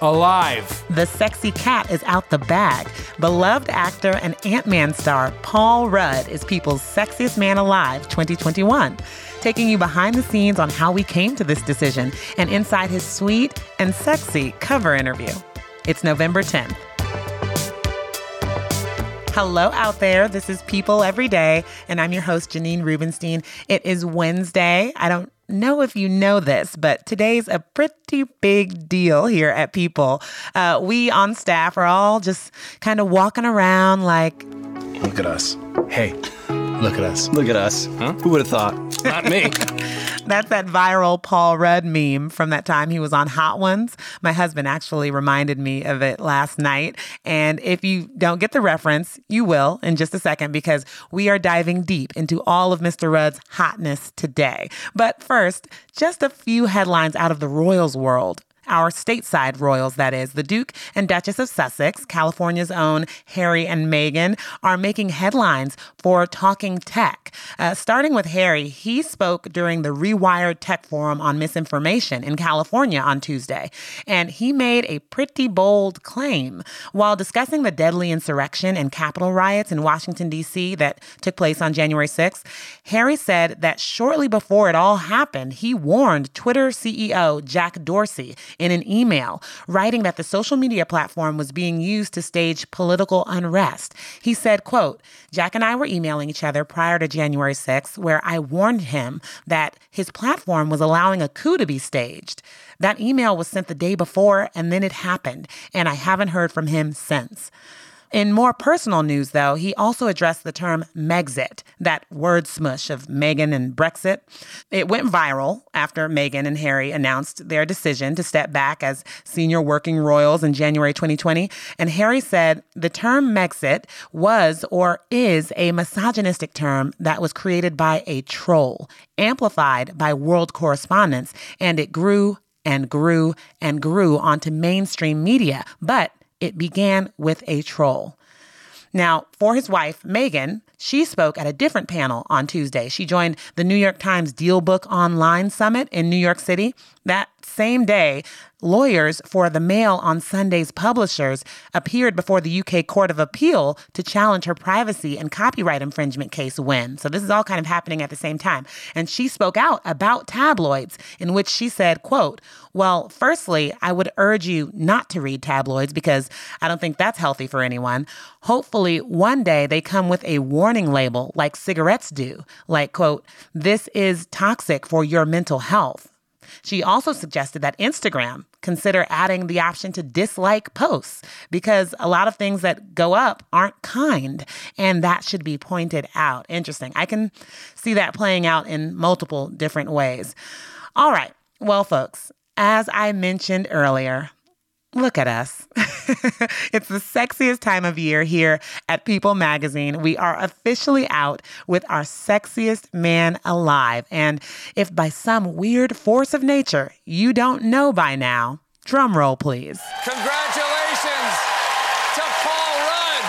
Alive. the sexy cat is out the bag. Beloved actor and Ant Man star Paul Rudd is People's Sexiest Man Alive 2021, taking you behind the scenes on how we came to this decision and inside his sweet and sexy cover interview. It's November 10th. Hello out there. This is People Every Day, and I'm your host, Janine Rubenstein. It is Wednesday. I don't know if you know this, but today's a pretty big deal here at People. Uh, we on staff are all just kind of walking around like, Look at us. Hey, look at us. Look at us. Huh? Who would have thought? Not me. That's that viral Paul Rudd meme from that time he was on Hot Ones. My husband actually reminded me of it last night. And if you don't get the reference, you will in just a second because we are diving deep into all of Mr. Rudd's hotness today. But first, just a few headlines out of the Royals world. Our stateside royals, that is, the Duke and Duchess of Sussex, California's own Harry and Meghan, are making headlines for talking tech. Uh, starting with Harry, he spoke during the Rewired Tech Forum on Misinformation in California on Tuesday, and he made a pretty bold claim. While discussing the deadly insurrection and Capitol riots in Washington, D.C., that took place on January 6th, Harry said that shortly before it all happened, he warned Twitter CEO Jack Dorsey in an email, writing that the social media platform was being used to stage political unrest. He said, quote, Jack and I were emailing each other prior to January 6th, where I warned him that his platform was allowing a coup to be staged. That email was sent the day before, and then it happened, and I haven't heard from him since. In more personal news, though, he also addressed the term Megxit, that word smush of Meghan and Brexit. It went viral after Meghan and Harry announced their decision to step back as senior working royals in January 2020. And Harry said the term Megxit was or is a misogynistic term that was created by a troll, amplified by world correspondents, and it grew and grew and grew onto mainstream media. But it began with a troll. Now, for his wife, Meghan, she spoke at a different panel on Tuesday. She joined the New York Times DealBook Online Summit in New York City. That same day, lawyers for the Mail on Sunday's publishers appeared before the UK Court of Appeal to challenge her privacy and copyright infringement case win. So this is all kind of happening at the same time. And she spoke out about tabloids in which she said, quote, well, firstly, I would urge you not to read tabloids because I don't think that's healthy for anyone. Hopefully, one day they come with a warning label like cigarettes do, like, quote, this is toxic for your mental health. She also suggested that Instagram consider adding the option to dislike posts because a lot of things that go up aren't kind and that should be pointed out. Interesting. I can see that playing out in multiple different ways. All right. Well, folks, as I mentioned earlier, Look at us. it's the sexiest time of year here at People Magazine. We are officially out with our sexiest man alive. And if by some weird force of nature you don't know by now, drum roll, please. Congratulations to Paul Rudd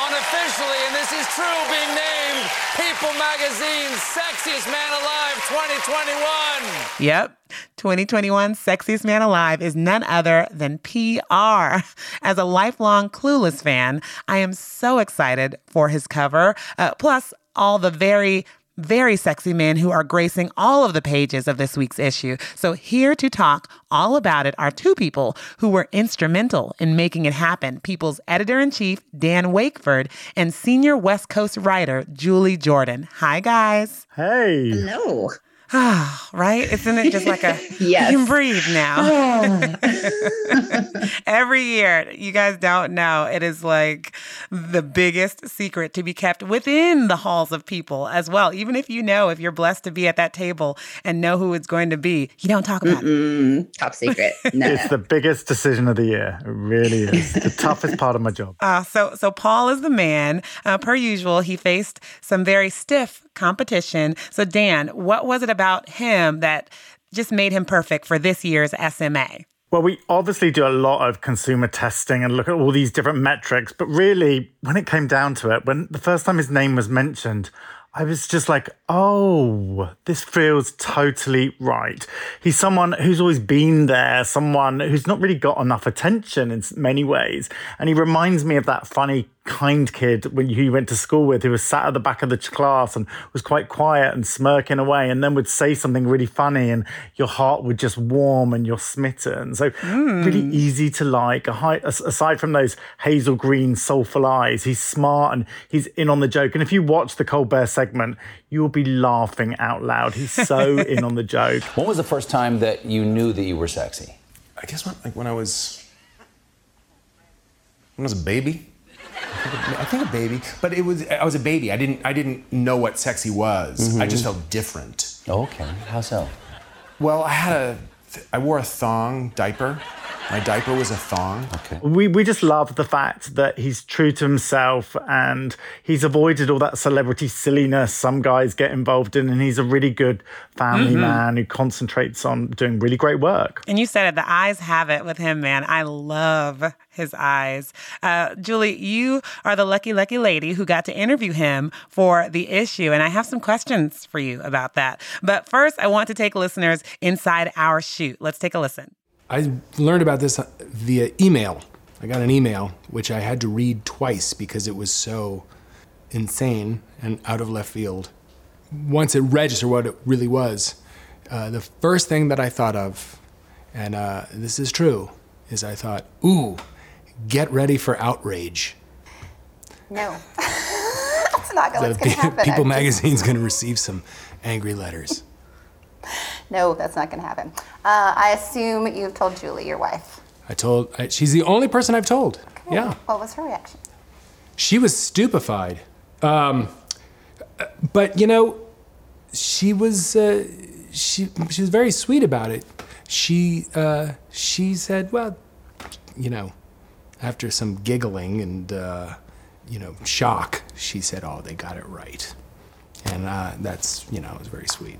on officially, and is true, being named People Magazine's Sexiest Man Alive 2021. Yep. 2021 Sexiest Man Alive is none other than PR. As a lifelong Clueless fan, I am so excited for his cover. Uh, plus, all the very very sexy men who are gracing all of the pages of this week's issue. So, here to talk all about it are two people who were instrumental in making it happen People's editor in chief, Dan Wakeford, and senior West Coast writer, Julie Jordan. Hi, guys. Hey. Hello. Ah, right? Isn't it just like a yes. you can breathe now? Every year, you guys don't know, it is like the biggest secret to be kept within the halls of people as well. Even if you know, if you're blessed to be at that table and know who it's going to be, you don't talk about Mm-mm. it. Top secret. No. it's the biggest decision of the year. It really is. the toughest part of my job. Uh, so, so Paul is the man. Uh, per usual, he faced some very stiff competition. So, Dan, what was it about him that just made him perfect for this year's SMA? Well, we obviously do a lot of consumer testing and look at all these different metrics, but really, when it came down to it, when the first time his name was mentioned, I was just like, oh, this feels totally right. He's someone who's always been there, someone who's not really got enough attention in many ways. And he reminds me of that funny kind kid when you went to school with who was sat at the back of the class and was quite quiet and smirking away and then would say something really funny and your heart would just warm and you're smitten. So mm. really easy to like. Aside from those hazel green soulful eyes he's smart and he's in on the joke. And if you watch the colbert segment you'll be laughing out loud. He's so in on the joke. When was the first time that you knew that you were sexy? I guess when, like when i was when i was a baby I think a baby, but it was I was a baby. I didn't I didn't know what sexy was. Mm-hmm. I just felt different. Oh, okay, how so? Well, I had a I wore a thong diaper. My diaper was a thong. Okay. We we just love the fact that he's true to himself and he's avoided all that celebrity silliness some guys get involved in, and he's a really good family mm-hmm. man who concentrates on doing really great work. And you said it, the eyes have it with him, man. I love his eyes. Uh, Julie, you are the lucky, lucky lady who got to interview him for the issue. And I have some questions for you about that. But first, I want to take listeners inside our shoot. Let's take a listen. I learned about this via email. I got an email, which I had to read twice because it was so insane and out of left field. Once it registered what it really was, uh, the first thing that I thought of, and uh, this is true, is I thought, ooh, get ready for outrage. No. That's not going to happen. People Magazine's going to receive some angry letters. No, that's not going to happen. Uh, I assume you've told Julie, your wife. I told, I, she's the only person I've told. Okay. Yeah. What was her reaction? She was stupefied. Um, but, you know, she was, uh, she, she was very sweet about it. She, uh, she said, well, you know, after some giggling and, uh, you know, shock, she said, oh, they got it right. And uh, that's, you know, it was very sweet.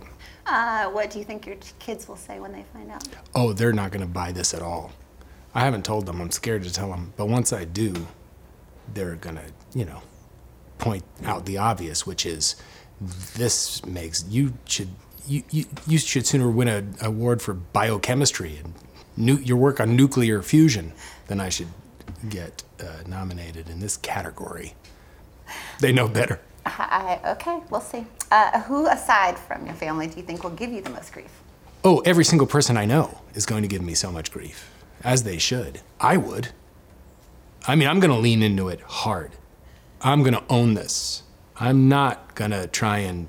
Uh, what do you think your kids will say when they find out? Oh, they're not going to buy this at all. I haven't told them. I'm scared to tell them. But once I do, they're going to, you know, point out the obvious, which is this makes you should you, you, you should sooner win an award for biochemistry and nu- your work on nuclear fusion than I should get uh, nominated in this category. They know better. I, okay, we'll see. Uh, who aside from your family do you think will give you the most grief? Oh, every single person I know is going to give me so much grief, as they should. I would. I mean, I'm going to lean into it hard. I'm going to own this. I'm not going to try and,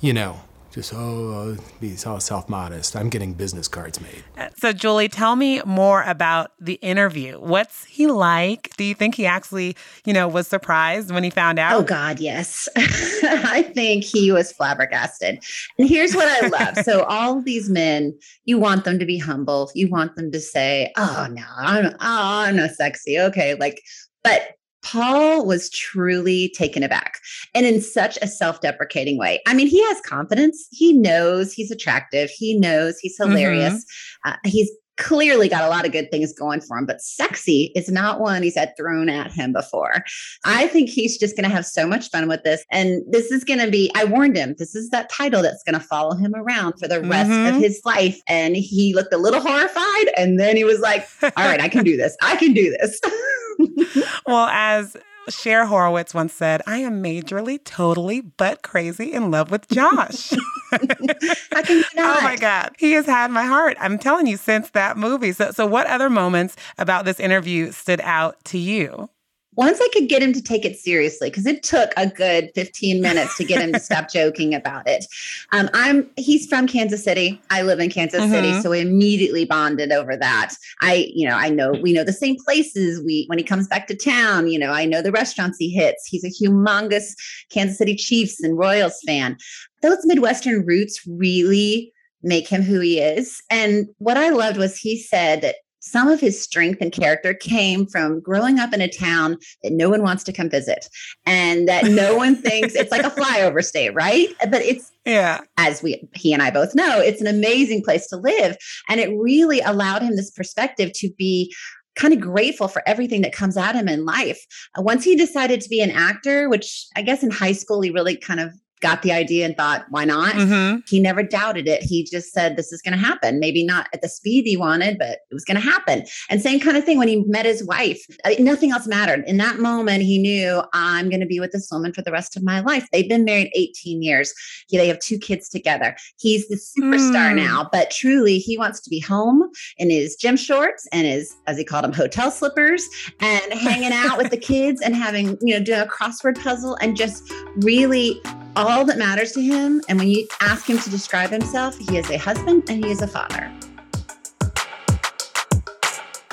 you know, just oh be all self-modest. I'm getting business cards made. Uh, so julie tell me more about the interview. What's he like? Do you think he actually you know was surprised when he found out? Oh god yes. I think he was flabbergasted. And here's what i love. So all these men you want them to be humble. You want them to say oh no i'm oh, i'm not sexy. Okay like but Paul was truly taken aback and in such a self deprecating way. I mean, he has confidence. He knows he's attractive. He knows he's hilarious. Mm-hmm. Uh, he's clearly got a lot of good things going for him, but sexy is not one he's had thrown at him before. I think he's just going to have so much fun with this. And this is going to be, I warned him, this is that title that's going to follow him around for the rest mm-hmm. of his life. And he looked a little horrified. And then he was like, all right, I can do this. I can do this. well, as Cher Horowitz once said, I am majorly, totally, but crazy in love with Josh. How can you not? Oh my God. He has had my heart. I'm telling you, since that movie. So, so what other moments about this interview stood out to you? Once I could get him to take it seriously, because it took a good 15 minutes to get him to stop joking about it. Um, I'm he's from Kansas City. I live in Kansas mm-hmm. City, so we immediately bonded over that. I, you know, I know we know the same places. We when he comes back to town, you know, I know the restaurants he hits. He's a humongous Kansas City Chiefs and Royals fan. Those Midwestern roots really make him who he is. And what I loved was he said that some of his strength and character came from growing up in a town that no one wants to come visit and that no one thinks it's like a flyover state, right? But it's yeah, as we he and I both know, it's an amazing place to live. And it really allowed him this perspective to be kind of grateful for everything that comes at him in life. Once he decided to be an actor, which I guess in high school he really kind of got the idea and thought, why not? Mm-hmm. He never doubted it. He just said, this is going to happen. Maybe not at the speed he wanted, but it was going to happen. And same kind of thing when he met his wife, uh, nothing else mattered. In that moment, he knew, I'm going to be with this woman for the rest of my life. They've been married 18 years. He, they have two kids together. He's the superstar mm. now, but truly, he wants to be home in his gym shorts and his, as he called them, hotel slippers and hanging out with the kids and having, you know, doing a crossword puzzle and just really all that matters to him. And when you ask him to describe himself, he is a husband and he is a father.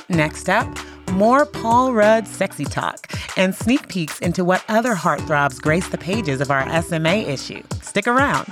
Next up, more Paul Rudd sexy talk and sneak peeks into what other heartthrobs grace the pages of our SMA issue. Stick around.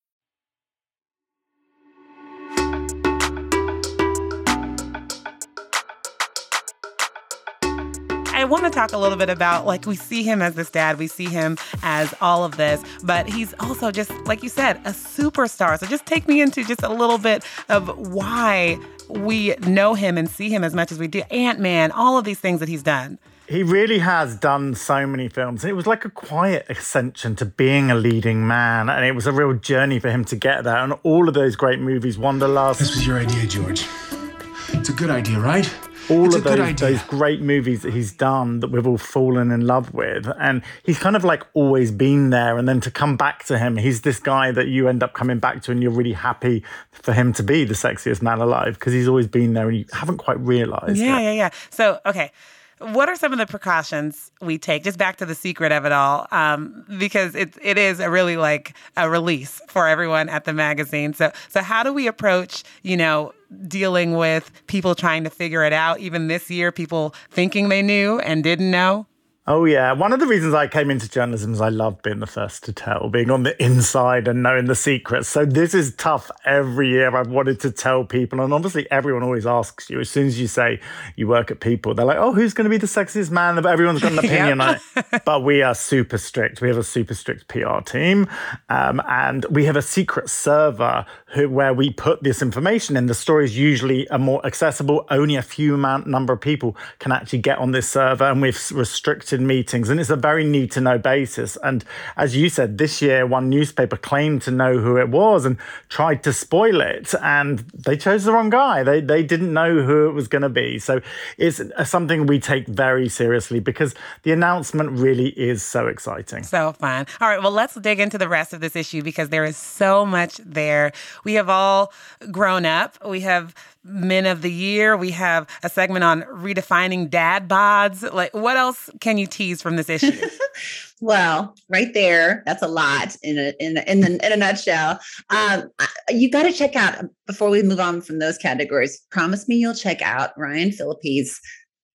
I want to talk a little bit about like we see him as this dad, we see him as all of this, but he's also just like you said, a superstar. So just take me into just a little bit of why we know him and see him as much as we do. Ant Man, all of these things that he's done. He really has done so many films. It was like a quiet ascension to being a leading man, and it was a real journey for him to get there. And all of those great movies, Wanderlust. This was your idea, George. It's a good idea, right? All it's of those, those great movies that he's done that we've all fallen in love with. And he's kind of like always been there. And then to come back to him, he's this guy that you end up coming back to and you're really happy for him to be the sexiest man alive because he's always been there and you haven't quite realized. Yeah, it. yeah, yeah. So, okay what are some of the precautions we take? Just back to the secret of it all um, because it, it is a really like a release for everyone at the magazine. So so how do we approach you know dealing with people trying to figure it out? Even this year people thinking they knew and didn't know Oh, yeah. One of the reasons I came into journalism is I love being the first to tell, being on the inside and knowing the secrets. So this is tough every year. I've wanted to tell people. And obviously, everyone always asks you as soon as you say you work at People, they're like, oh, who's going to be the sexiest man? Everyone's got an opinion on it. But we are super strict. We have a super strict PR team. Um, and we have a secret server who, where we put this information in. The stories usually are more accessible. Only a few amount, number of people can actually get on this server. And we've restricted meetings, and it's a very need to know basis. And as you said, this year, one newspaper claimed to know who it was and tried to spoil it, and they chose the wrong guy. They, they didn't know who it was going to be. So it's uh, something we take very seriously because the announcement really is so exciting. So fun. All right, well, let's dig into the rest of this issue because there is so much there. We have all grown up. We have Men of the Year. We have a segment on redefining dad bods. Like, what else can you tease from this issue? Well, right there, that's a lot in a in a, in, the, in a nutshell. Um, you got to check out before we move on from those categories. Promise me you'll check out Ryan Phillippe's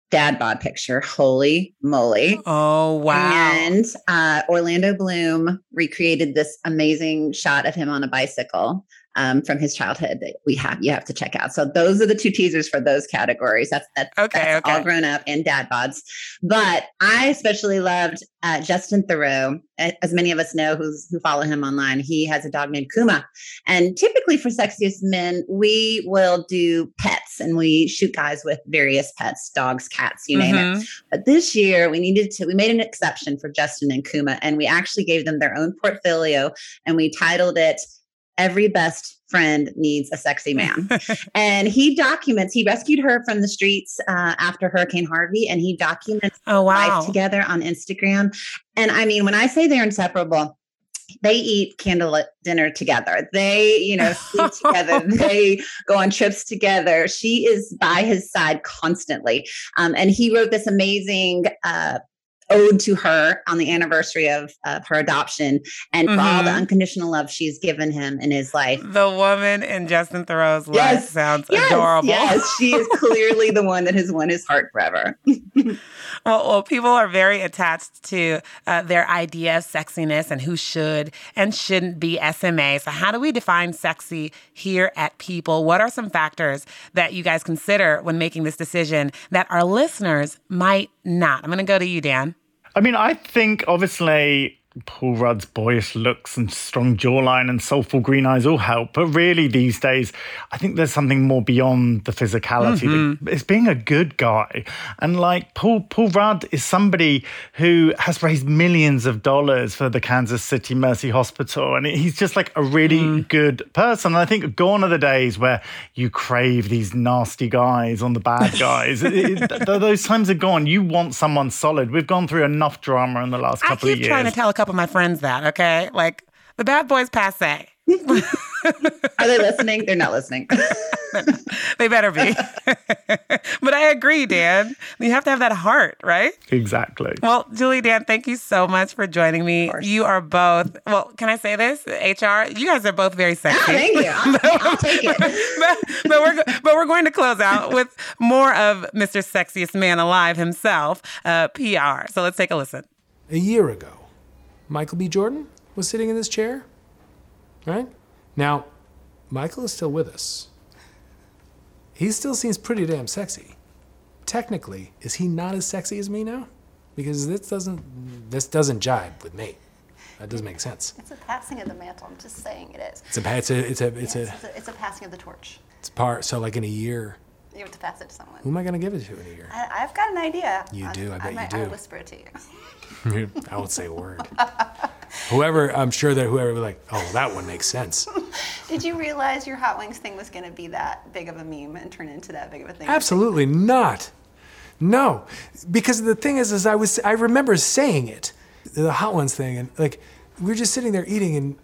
dad bod picture. Holy moly! Oh wow! And uh, Orlando Bloom recreated this amazing shot of him on a bicycle um, from his childhood that we have you have to check out. So those are the two teasers for those categories. That's that's, okay, that's okay. all grown up and dad bods. But I especially loved uh, Justin Theroux. As many of us know who's, who follow him online, he has a dog named Kuma. And typically for sexiest men, we will do pets and we shoot guys with various pets, dogs, cats, you name Mhm. it. But this year we needed to, we made an exception for Justin and Kuma, and we actually gave them their own portfolio and we titled it Every Best Friend Needs a Sexy Man. and he documents, he rescued her from the streets uh, after Hurricane Harvey, and he documents Oh, wow. life together on Instagram. And I mean, when I say they're inseparable, they eat candlelit dinner together. They, you know, sleep together. They go on trips together. She is by his side constantly. Um, and he wrote this amazing uh, ode to her on the anniversary of, of her adoption and for all the Mhm. unconditional love she's given him in his life. The woman in Justin Theroux's life Yes, sounds Yes, adorable. Yes, she is clearly the one that has won his heart forever. Well, well, people are very attached to uh, their idea of sexiness and who should and shouldn't be SMA. So, how do we define sexy here at People? What are some factors that you guys consider when making this decision that our listeners might not? I'm going to go to you, Dan. I mean, I think obviously Paul Rudd's boyish looks and strong jawline and soulful green eyes all help. But really, these days, I think there's something more beyond the physicality. Mhm. It's being a good guy. And like Paul, Paul Rudd is somebody who has raised millions of dollars for the Kansas City Mercy Hospital. And he's just like a really good person. And I think gone are the days where you crave these nasty guys on the bad guys. It- it- th- those times are gone. You want someone solid. We've gone through enough drama in the last I couple of years. Trying to tell a couple of my friends that, okay? Like, the bad boys passe. Are they listening? They're not listening. They better be. but I agree, Dan. You have to have that heart, right? Exactly. Well, Julie, Dan, thank you so much for joining me. You are both, well, can I say this? HR, you guys are both very sexy. thank you. I'll, I'll take it. but, but we're but we're going to close out with more of Mr. Sexiest Man Alive himself, uh, PR. So let's take a listen. A year ago, Michael B. Jordan was sitting in this chair, right? Now, Michael is still with us. He still seems pretty damn sexy. Technically, is he not as sexy as me now? Because this doesn't this doesn't jibe with me. That doesn't make sense. It's a passing of the mantle. I'm just saying it is. It's a it's a it's a it's Yes, a it's a, it's a passing of the torch. it's part. So like in a year, You have to pass it to someone. who am I gonna give it to in a year? I, I've got an idea. You do, I bet you might, do. I'll whisper it to you. I won't say a word. whoever, I'm sure that whoever would be like, oh, that one makes sense. Did you realize your hot wings thing was going to be that big of a meme and turn into that big of a thing? Absolutely not. No, because the thing is, is I was I remember saying it, the hot ones thing, and like we were just sitting there eating, and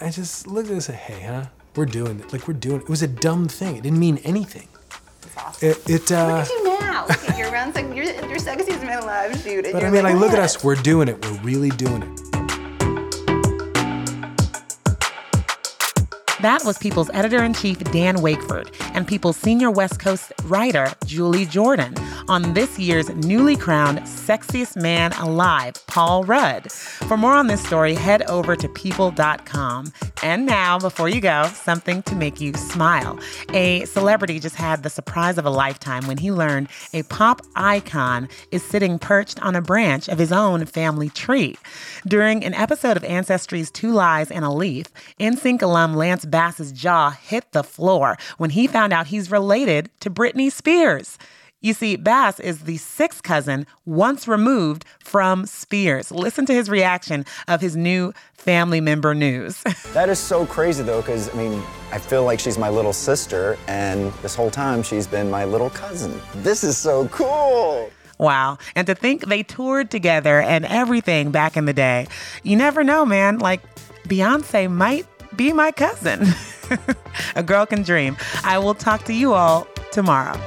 I just looked at it and said, "Hey, huh? We're doing it. Like we're doing it." It was a dumb thing. It didn't mean anything. It, it uh, Look at you now. Look at- you're around, sec- you're, you're sexiest man alive, dude. but I mean, like, look at us. We're doing it. We're really doing it. That was People's editor in chief, Dan Wakeford, and People's senior West Coast writer, Julie Jordan, on this year's newly crowned Sexiest Man Alive, Paul Rudd. For more on this story, head over to people.com. And now, before you go, something to make you smile. A celebrity just had the surprise of a lifetime when he learned a pop icon is sitting perched on a branch of his own family tree. During an episode of Ancestry's Two Lies and a Leaf, NSYNC alum Lance Bass's jaw hit the floor when he found out he's related to Britney Spears. You see, Bass is the sixth cousin once removed from Spears. Listen to his reaction of his new family member news. That is so crazy though, because I mean, I feel like she's my little sister, and this whole time she's been my little cousin. This is so cool. Wow. And to think they toured together and everything back in the day. You never know, man. Like, Beyonce might be my cousin. A girl can dream. I will talk to you all tomorrow.